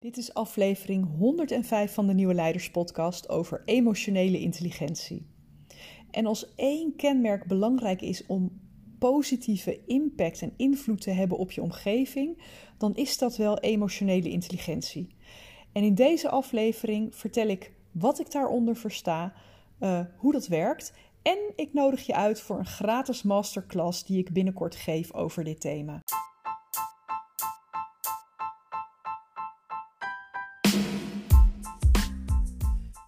Dit is aflevering 105 van de Nieuwe Leiders Podcast over emotionele intelligentie. En als één kenmerk belangrijk is om positieve impact en invloed te hebben op je omgeving, dan is dat wel emotionele intelligentie. En in deze aflevering vertel ik wat ik daaronder versta, uh, hoe dat werkt en ik nodig je uit voor een gratis masterclass die ik binnenkort geef over dit thema.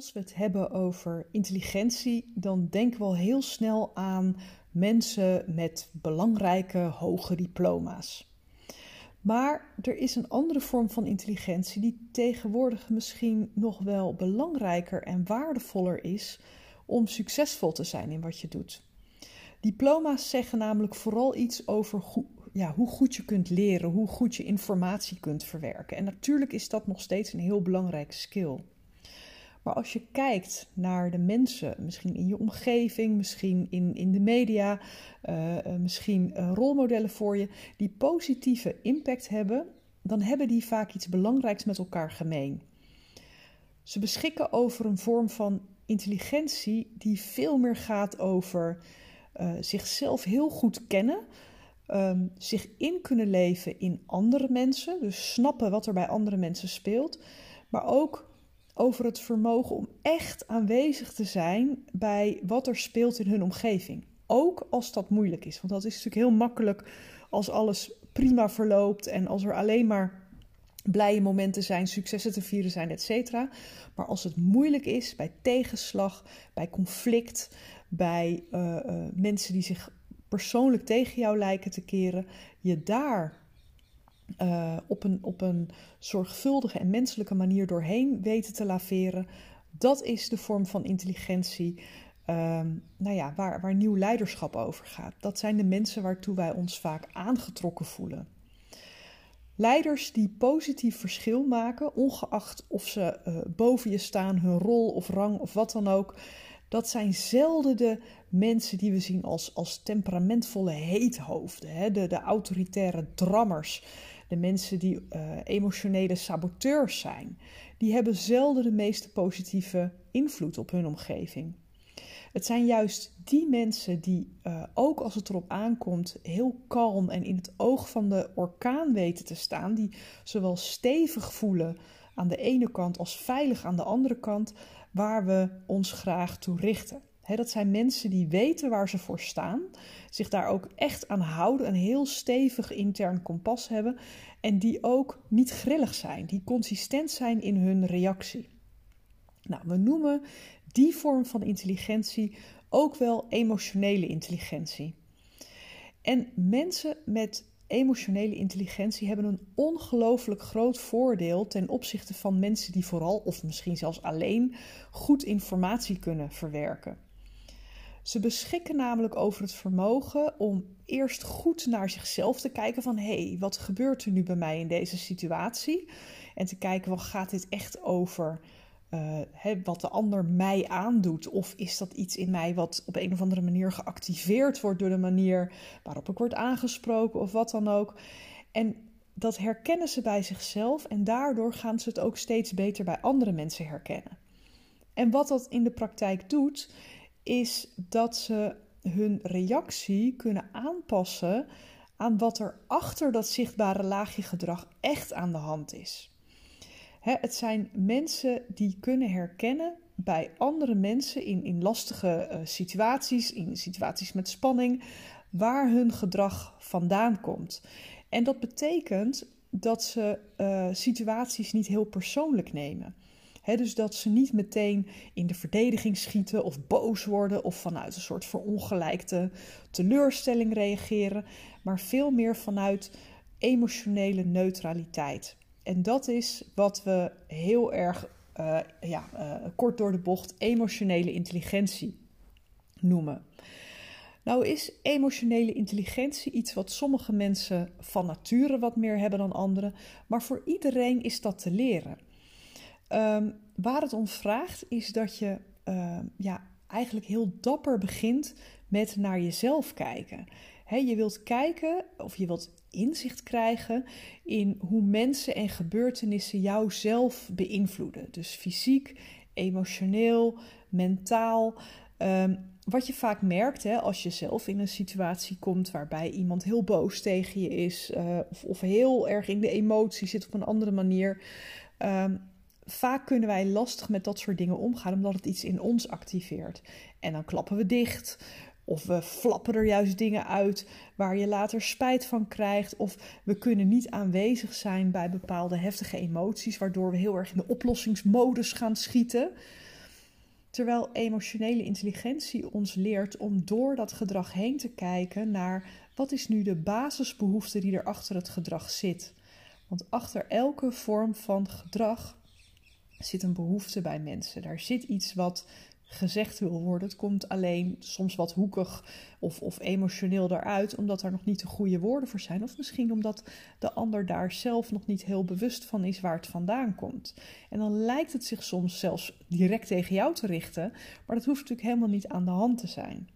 Als we het hebben over intelligentie, dan denken we al heel snel aan mensen met belangrijke hoge diploma's. Maar er is een andere vorm van intelligentie die tegenwoordig misschien nog wel belangrijker en waardevoller is om succesvol te zijn in wat je doet. Diploma's zeggen namelijk vooral iets over ja, hoe goed je kunt leren, hoe goed je informatie kunt verwerken. En natuurlijk is dat nog steeds een heel belangrijke skill. Maar als je kijkt naar de mensen, misschien in je omgeving, misschien in, in de media, uh, misschien uh, rolmodellen voor je, die positieve impact hebben, dan hebben die vaak iets belangrijks met elkaar gemeen. Ze beschikken over een vorm van intelligentie die veel meer gaat over zichzelf heel goed kennen, um, zich in kunnen leven in andere mensen, dus snappen wat er bij andere mensen speelt, maar ook over het vermogen om echt aanwezig te zijn bij wat er speelt in hun omgeving. Ook als dat moeilijk is. Want dat is natuurlijk heel makkelijk als alles prima verloopt en als er alleen maar blije momenten zijn, successen te vieren zijn, etc. Maar als het moeilijk is bij tegenslag, bij conflict, bij uh, uh, mensen die zich persoonlijk tegen jou lijken te keren, je daar uh, op, een, op een zorgvuldige en menselijke manier doorheen weten te laveren. Dat is de vorm van intelligentie uh, nou ja, waar, waar nieuw leiderschap over gaat. Dat zijn de mensen waartoe wij ons vaak aangetrokken voelen. Leiders die positief verschil maken, ongeacht of ze uh, boven je staan, hun rol of rang of wat dan ook. Dat zijn zelden de mensen die we zien als, als temperamentvolle heethoofden, hè? De, de autoritaire drammers de mensen die uh, emotionele saboteurs zijn, die hebben zelden de meeste positieve invloed op hun omgeving. Het zijn juist die mensen die, uh, ook als het erop aankomt, heel kalm en in het oog van de orkaan weten te staan, die zowel stevig voelen aan de ene kant als veilig aan de andere kant, waar we ons graag toe richten dat zijn mensen die weten waar ze voor staan, zich daar ook echt aan houden, een heel stevig intern kompas hebben en die ook niet grillig zijn, die consistent zijn in hun reactie. Nou, we noemen die vorm van intelligentie ook wel emotionele intelligentie. En mensen met emotionele intelligentie hebben een ongelooflijk groot voordeel ten opzichte van mensen die vooral of misschien zelfs alleen goed informatie kunnen verwerken. Ze beschikken namelijk over het vermogen om eerst goed naar zichzelf te kijken van hé, hey, wat gebeurt er nu bij mij in deze situatie? En te kijken, wat gaat dit echt over uh, wat de ander mij aandoet? Of is dat iets in mij wat op een of andere manier geactiveerd wordt door de manier waarop ik word aangesproken of wat dan ook? En dat herkennen ze bij zichzelf en daardoor gaan ze het ook steeds beter bij andere mensen herkennen. En wat dat in de praktijk doet, is dat ze hun reactie kunnen aanpassen aan wat er achter dat zichtbare laagje gedrag echt aan de hand is. het zijn mensen die kunnen herkennen bij andere mensen in, in lastige uh, situaties, in situaties met spanning, waar hun gedrag vandaan komt. En dat betekent dat ze uh, situaties niet heel persoonlijk nemen dus dat ze niet meteen in de verdediging schieten of boos worden of vanuit een soort verongelijkte teleurstelling reageren, maar veel meer vanuit emotionele neutraliteit. En dat is wat we heel erg uh, ja, uh, kort door de bocht emotionele intelligentie noemen. Nou is emotionele intelligentie iets wat sommige mensen van nature wat meer hebben dan anderen, maar voor iedereen is dat te leren. Um, waar het om vraagt is dat je uh, ja, eigenlijk heel dapper begint met naar jezelf kijken. Je wilt kijken of je wilt inzicht krijgen in hoe mensen en gebeurtenissen jou zelf beïnvloeden. Dus fysiek, emotioneel, mentaal. Um, wat je vaak merkt hè, als je zelf in een situatie komt waarbij iemand heel boos tegen je is, uh, of, heel erg in de emotie zit op een andere manier. Vaak kunnen wij lastig met dat soort dingen omgaan, omdat het iets in ons activeert. En dan klappen we dicht. Of we flappen er juist dingen uit waar je later spijt van krijgt. Of we kunnen niet aanwezig zijn bij bepaalde heftige emoties, waardoor we heel erg in de oplossingsmodus gaan schieten. Terwijl emotionele intelligentie ons leert om door dat gedrag heen te kijken naar wat is nu de basisbehoefte die er achter het gedrag zit. Want achter elke vorm van gedrag zit een behoefte bij mensen. Daar zit iets wat gezegd wil worden. Het komt alleen soms wat hoekig of, of emotioneel daaruit, omdat er nog niet de goede woorden voor zijn. Of misschien omdat de ander daar zelf nog niet heel bewust van is waar het vandaan komt. En dan lijkt het zich soms zelfs direct tegen jou te richten, maar dat hoeft natuurlijk helemaal niet aan de hand te zijn.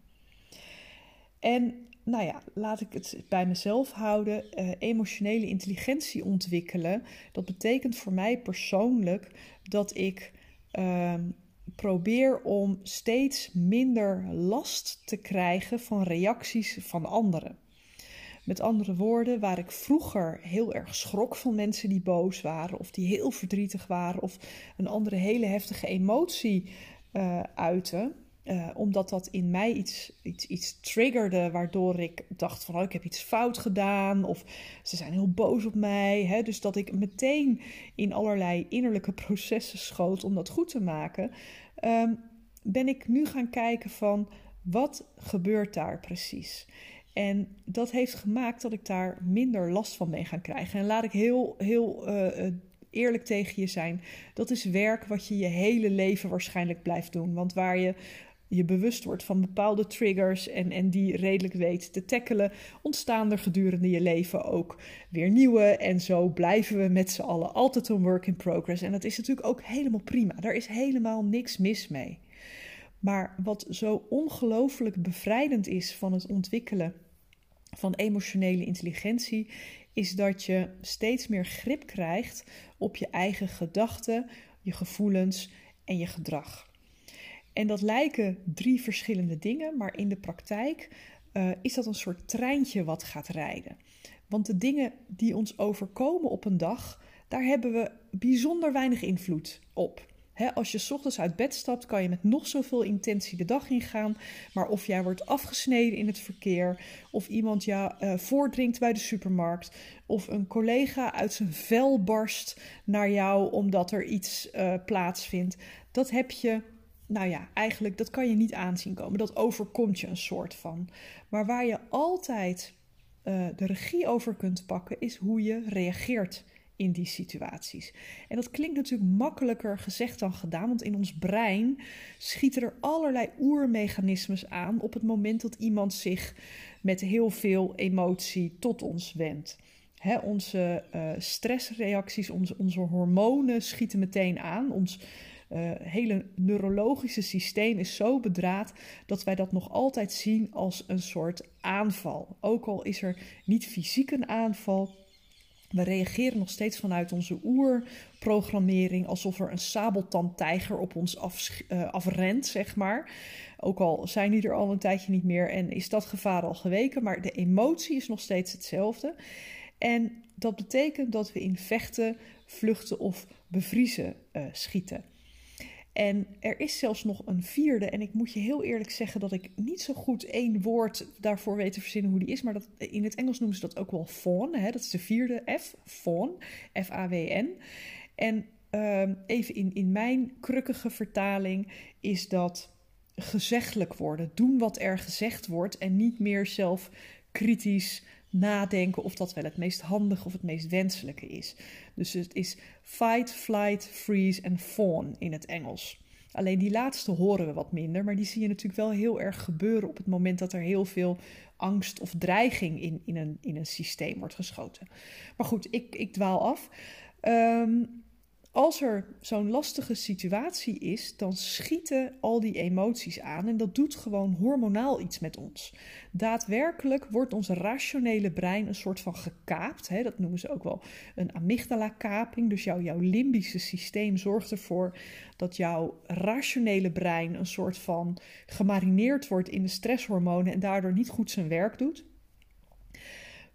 En nou ja, laat ik het bij mezelf houden. Uh, emotionele intelligentie ontwikkelen. Dat betekent voor mij persoonlijk dat ik uh, probeer om steeds minder last te krijgen van reacties van anderen. Met andere woorden, waar ik vroeger heel erg schrok van mensen die boos waren, of die heel verdrietig waren, of een andere hele heftige emotie uh, uiten, uh, omdat dat in mij iets, iets, iets triggerde, waardoor ik dacht van oh, ik heb iets fout gedaan of ze zijn heel boos op mij. Hè? Dus dat ik meteen in allerlei innerlijke processen schoot om dat goed te maken. Um, ben ik nu gaan kijken van wat gebeurt daar precies? En dat heeft gemaakt dat ik daar minder last van ben gaan krijgen. En laat ik heel, heel uh, eerlijk tegen je zijn. Dat is werk wat je je hele leven waarschijnlijk blijft doen. Want waar je je bewust wordt van bepaalde triggers en, en die redelijk weet te tackelen, ontstaan er gedurende je leven ook weer nieuwe. En zo blijven we met z'n allen altijd een work in progress. En dat is natuurlijk ook helemaal prima. Daar is helemaal niks mis mee. Maar wat zo ongelooflijk bevrijdend is van het ontwikkelen van emotionele intelligentie, is dat je steeds meer grip krijgt op je eigen gedachten, je gevoelens en je gedrag. En dat lijken drie verschillende dingen, maar in de praktijk uh, is dat een soort treintje wat gaat rijden. Want de dingen die ons overkomen op een dag, daar hebben we bijzonder weinig invloed op. als je ochtends uit bed stapt, kan je met nog zoveel intentie de dag ingaan. Maar of jij wordt afgesneden in het verkeer, of iemand jou uh, voordringt bij de supermarkt, of een collega uit zijn vel barst naar jou omdat er iets uh, plaatsvindt, dat heb je nou ja, eigenlijk dat kan je niet aanzien komen. Dat overkomt je een soort van. Maar waar je altijd uh, de regie over kunt pakken, is hoe je reageert in die situaties. En dat klinkt natuurlijk makkelijker gezegd dan gedaan, want in ons brein schieten er allerlei oermechanismes aan op het moment dat iemand zich met heel veel emotie tot ons wendt. Onze uh, stressreacties, onze, onze hormonen schieten meteen aan. Ons uh, hele neurologische systeem is zo bedraad dat wij dat nog altijd zien als een soort aanval. Ook al is er niet fysiek een aanval, we reageren nog steeds vanuit onze oerprogrammering alsof er een sabeltandtijger op ons af, uh, afrent, zeg maar. Ook al zijn die er al een tijdje niet meer en is dat gevaar al geweken, maar de emotie is nog steeds hetzelfde. En dat betekent dat we in vechten, vluchten of bevriezen uh, schieten. En er is zelfs nog een vierde. En ik moet je heel eerlijk zeggen dat ik niet zo goed één woord daarvoor weet te verzinnen hoe die is. Maar dat, in het Engels noemen ze dat ook wel fawn. Hè? Dat is de vierde F, fawn, F-A-W-N. En uh, even in, in mijn krukkige vertaling is dat gezeggelijk worden. Doen wat er gezegd wordt en niet meer zelf kritisch nadenken of dat wel het meest handige of het meest wenselijke is. Dus het is fight, flight, freeze en fawn in het Engels. Alleen die laatste horen we wat minder, maar die zie je natuurlijk wel heel erg gebeuren op het moment dat er heel veel angst of dreiging in, in, een, in een systeem wordt geschoten. Maar goed, ik, ik dwaal af. Um, als er zo'n lastige situatie is, dan schieten al die emoties aan en dat doet gewoon hormonaal iets met ons. Daadwerkelijk wordt ons rationele brein een soort van gekaapt. Hè? Dat noemen ze ook wel een amygdala-kaping. Dus jouw, jouw limbische systeem zorgt ervoor dat jouw rationele brein een soort van gemarineerd wordt in de stresshormonen en daardoor niet goed zijn werk doet.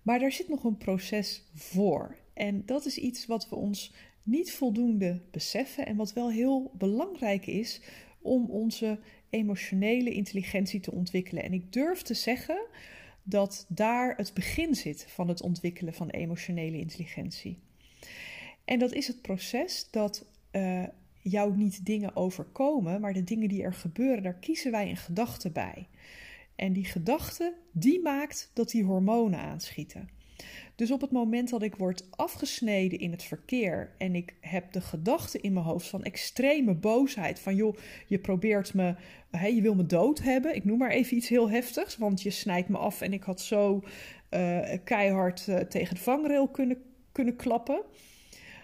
Maar daar zit nog een proces voor. En dat is iets wat we ons niet voldoende beseffen en wat wel heel belangrijk is om onze emotionele intelligentie te ontwikkelen. En ik durf te zeggen dat daar het begin zit van het ontwikkelen van emotionele intelligentie. En dat is het proces dat uh, jou niet dingen overkomen, maar de dingen die er gebeuren, daar kiezen wij een gedachte bij. En die gedachte, die maakt dat die hormonen aanschieten. Dus op het moment dat ik word afgesneden in het verkeer en ik heb de gedachte in mijn hoofd van extreme boosheid, van joh, je probeert me, hè, je wil me dood hebben, ik noem maar even iets heel heftigs, want je snijdt me af en ik had zo uh, keihard uh, tegen de vangrail kunnen, kunnen klappen,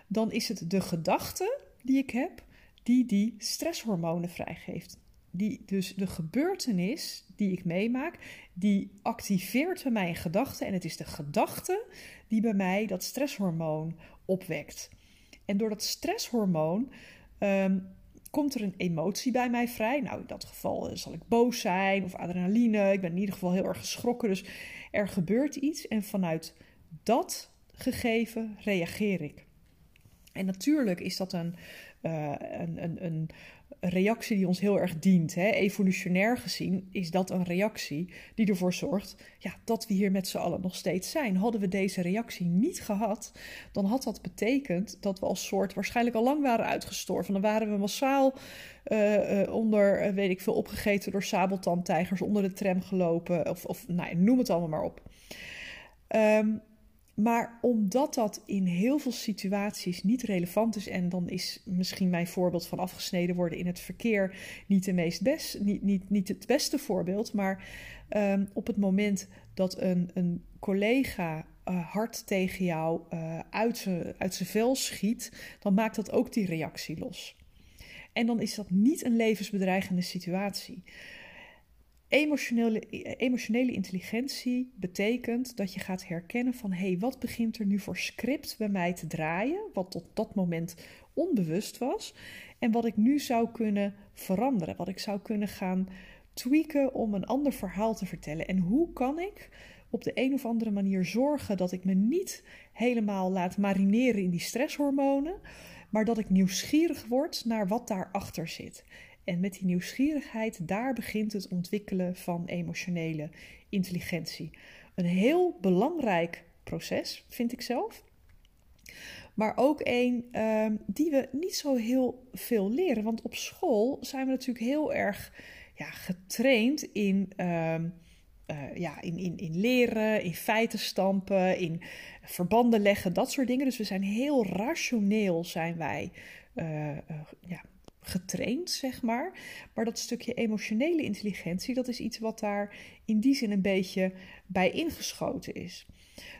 dan is het de gedachte die ik heb die die stresshormonen vrijgeeft die, dus de gebeurtenis die ik meemaak, die activeert bij mij een gedachte. En het is de gedachte die bij mij dat stresshormoon opwekt. En door dat stresshormoon um, komt er een emotie bij mij vrij. Nou, in dat geval eh, zal ik boos zijn of adrenaline. Ik ben in ieder geval heel erg geschrokken. Dus er gebeurt iets en vanuit dat gegeven reageer ik. En natuurlijk is dat een, uh, een, een, een reactie die ons heel erg dient. Hè? Evolutionair gezien is dat een reactie die ervoor zorgt ja, dat we hier met z'n allen nog steeds zijn. Hadden we deze reactie niet gehad, dan had dat betekend dat we als soort waarschijnlijk al lang waren uitgestorven. Dan waren we massaal uh, uh, onder, weet ik veel, opgegeten door sabeltandtijgers, onder de tram gelopen of, of nou, noem het allemaal maar op. Um, maar omdat dat in heel veel situaties niet relevant is, en dan is misschien mijn voorbeeld van afgesneden worden in het verkeer niet, de meest best, niet, niet, niet het beste voorbeeld, maar um, op het moment dat een, een collega uh, hard tegen jou uh, uit zijn vel schiet, dan maakt dat ook die reactie los. En dan is dat niet een levensbedreigende situatie. Emotionele, emotionele intelligentie betekent dat je gaat herkennen van hé, hey, wat begint er nu voor script bij mij te draaien, wat tot dat moment onbewust was, en wat ik nu zou kunnen veranderen, wat ik zou kunnen gaan tweaken om een ander verhaal te vertellen. En hoe kan ik op de een of andere manier zorgen dat ik me niet helemaal laat marineren in die stresshormonen, maar dat ik nieuwsgierig word naar wat daarachter zit. En met die nieuwsgierigheid, daar begint het ontwikkelen van emotionele intelligentie. Een heel belangrijk proces, vind ik zelf. Maar ook een uh, die we niet zo heel veel leren. Want op school zijn we natuurlijk heel erg ja, getraind in, uh, uh, ja, in, in, in leren, in feiten stampen, in verbanden leggen, dat soort dingen. Dus we zijn heel rationeel, zijn wij uh, ja, getraind, zeg maar. Maar dat stukje emotionele intelligentie, dat is iets wat daar in die zin een beetje bij ingeschoten is.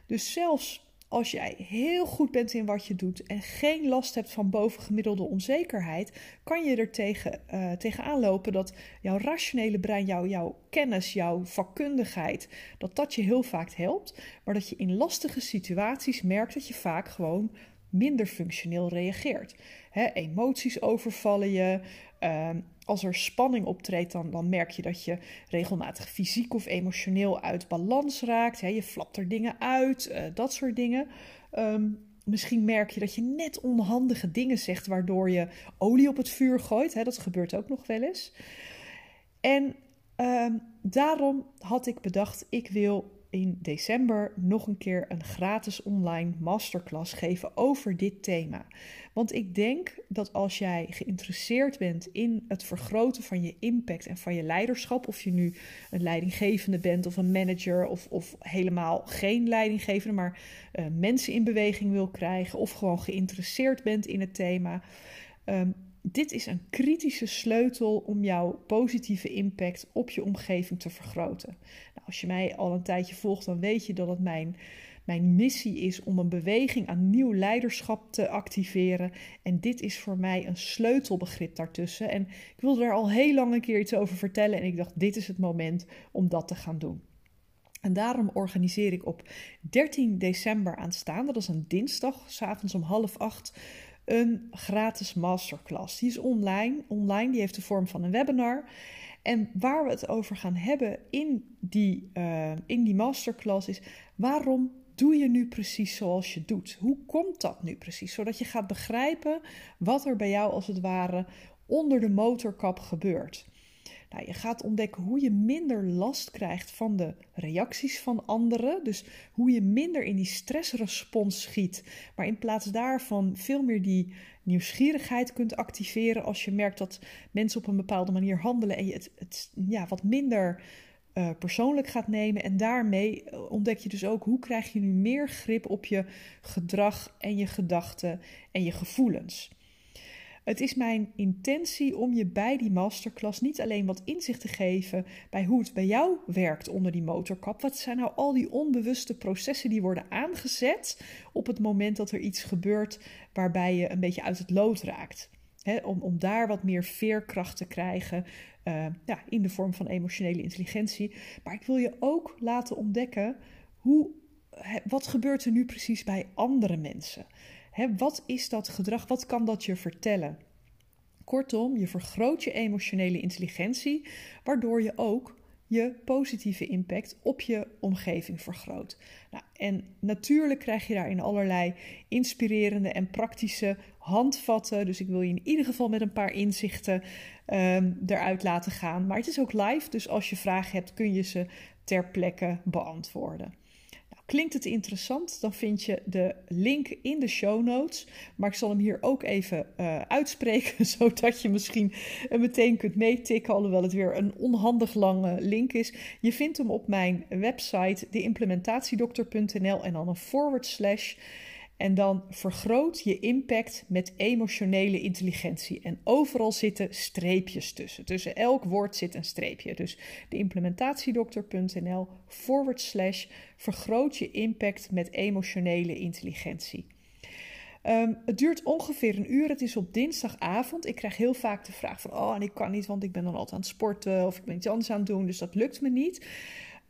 Dus zelfs als jij heel goed bent in wat je doet en geen last hebt van bovengemiddelde onzekerheid, kan je er tegen, uh, tegenaan lopen dat jouw rationele brein, jouw, jouw kennis, jouw vakkundigheid, dat dat je heel vaak helpt, maar dat je in lastige situaties merkt dat je vaak gewoon minder functioneel reageert. emoties overvallen je. Ehm, als er spanning optreedt, dan, dan merk je dat je regelmatig fysiek of emotioneel uit balans raakt. je flapt er dingen uit, uh, dat soort dingen. Ehm, misschien merk je dat je net onhandige dingen zegt, waardoor je olie op het vuur gooit. dat gebeurt ook nog wel eens. En ehm, daarom had ik bedacht, ik wil in december nog een keer een gratis online masterclass geven over dit thema. Want ik denk dat als jij geïnteresseerd bent in het vergroten van je impact en van je leiderschap, of je nu een leidinggevende bent of een manager of, of helemaal geen leidinggevende, maar uh, mensen in beweging wil krijgen of gewoon geïnteresseerd bent in het thema. Um, dit is een kritische sleutel om jouw positieve impact op je omgeving te vergroten. Nou, als je mij al een tijdje volgt, dan weet je dat het mijn, mijn missie is om een beweging aan nieuw leiderschap te activeren. En dit is voor mij een sleutelbegrip daartussen. En ik wilde daar al heel lang een keer iets over vertellen. En ik dacht, dit is het moment om dat te gaan doen. En daarom organiseer ik op 13 december aanstaande, dat is een dinsdag, s'avonds om half acht een gratis masterclass. Die is online. Online, die heeft de vorm van een webinar. En waar we het over gaan hebben in die, uh, in die masterclass is waarom doe je nu precies zoals je doet? Hoe komt dat nu precies? Zodat je gaat begrijpen wat er bij jou als het ware onder de motorkap gebeurt. Nou, je gaat ontdekken hoe je minder last krijgt van de reacties van anderen. Dus hoe je minder in die stressrespons schiet. Maar in plaats daarvan veel meer die nieuwsgierigheid kunt activeren. Als je merkt dat mensen op een bepaalde manier handelen en je het, ja, wat minder uh, persoonlijk gaat nemen. En daarmee eh, ontdek je dus ook hoe krijg je nu meer grip op je gedrag en je gedachten en je gevoelens. Het is mijn intentie om je bij die masterclass niet alleen wat inzicht te geven bij hoe het bij jou werkt onder die motorkap. Wat zijn nou al die onbewuste processen die worden aangezet op het moment dat er iets gebeurt waarbij je een beetje uit het lood raakt? om, om daar wat meer veerkracht te krijgen uh, ja, in de vorm van emotionele intelligentie. Maar ik wil je ook laten ontdekken hoe, wat gebeurt er nu precies bij andere mensen. Hè, wat is dat gedrag? Wat kan dat je vertellen? Kortom, je vergroot je emotionele intelligentie, waardoor je ook je positieve impact op je omgeving vergroot. Nou, en natuurlijk krijg je daarin allerlei inspirerende en praktische handvatten. Dus ik wil je in ieder geval met een paar inzichten um, eruit laten gaan. Maar het is ook live, dus als je vragen hebt, kun je ze ter plekke beantwoorden. Klinkt het interessant? Dan vind je de link in de show notes. Maar ik zal hem hier ook even uh, uitspreken, zodat je misschien meteen kunt meetikken, alhoewel het weer een onhandig lange link is. Je vindt hem op mijn website, deimplementatiedokter.nl en dan een forward slash en dan vergroot je impact met emotionele intelligentie. En overal zitten streepjes tussen. Tussen elk woord zit een streepje. Dus de implementatiedokter.nl forward slash vergroot je impact met emotionele intelligentie. Ehm, het duurt ongeveer een uur. Het is op dinsdagavond. Ik krijg heel vaak de vraag van... oh, en ik kan niet, want ik ben dan altijd aan het sporten... of ik ben iets anders aan het doen, dus dat lukt me niet.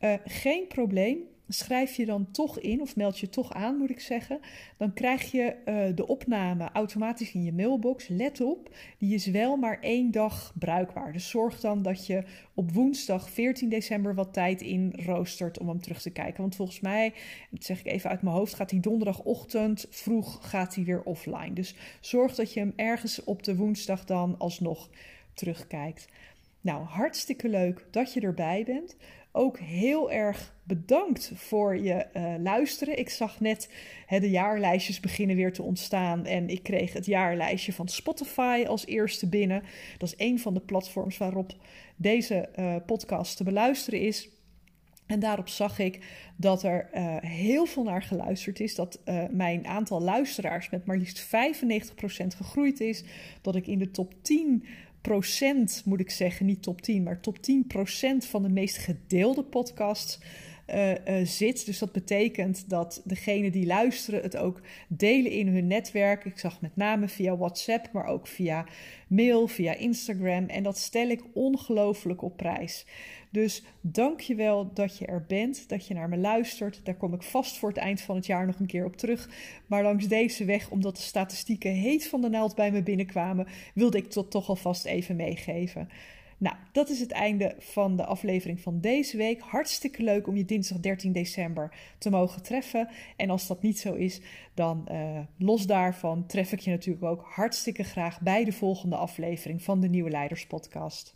Uh, geen probleem schrijf je dan toch in, of meld je toch aan, moet ik zeggen. Dan krijg je uh, de opname automatisch in je mailbox. Let op, die is wel maar één dag bruikbaar. Dus zorg dan dat je op woensdag 14 december wat tijd in roostert om hem terug te kijken. Want volgens mij, dat zeg ik even uit mijn hoofd, gaat die donderdagochtend vroeg gaat hij weer offline. Dus zorg dat je hem ergens op de woensdag dan alsnog terugkijkt. Nou, hartstikke leuk dat je erbij bent ook heel erg bedankt voor je uh, luisteren. Ik zag net hè, de jaarlijstjes beginnen weer te ontstaan. En ik kreeg het jaarlijstje van Spotify als eerste binnen. Dat is een van de platforms waarop deze uh, podcast te beluisteren is. En daarop zag ik dat er uh, heel veel naar geluisterd is. Dat mijn aantal luisteraars met maar liefst 95% gegroeid is. Dat ik in de top 10 procent, moet ik zeggen, niet top 10, maar top 10 procent van de meest gedeelde podcasts uh, uh, zit. Dus dat betekent dat degenen die luisteren het ook delen in hun netwerk. Ik zag met name via WhatsApp, maar ook via mail, via Instagram. En dat stel ik ongelooflijk op prijs. Dus dank je wel dat je er bent, dat je naar me luistert. Daar kom ik vast voor het eind van het jaar nog een keer op terug. Maar langs deze weg, omdat de statistieken heet van de naald bij me binnenkwamen, wilde ik tot toch alvast even meegeven. Nou, dat is het einde van de aflevering van deze week. Hartstikke leuk om je dinsdag 13 december te mogen treffen. En als dat niet zo is, dan uh, los daarvan tref ik je natuurlijk ook hartstikke graag bij de volgende aflevering van de Nieuwe Leiders Podcast.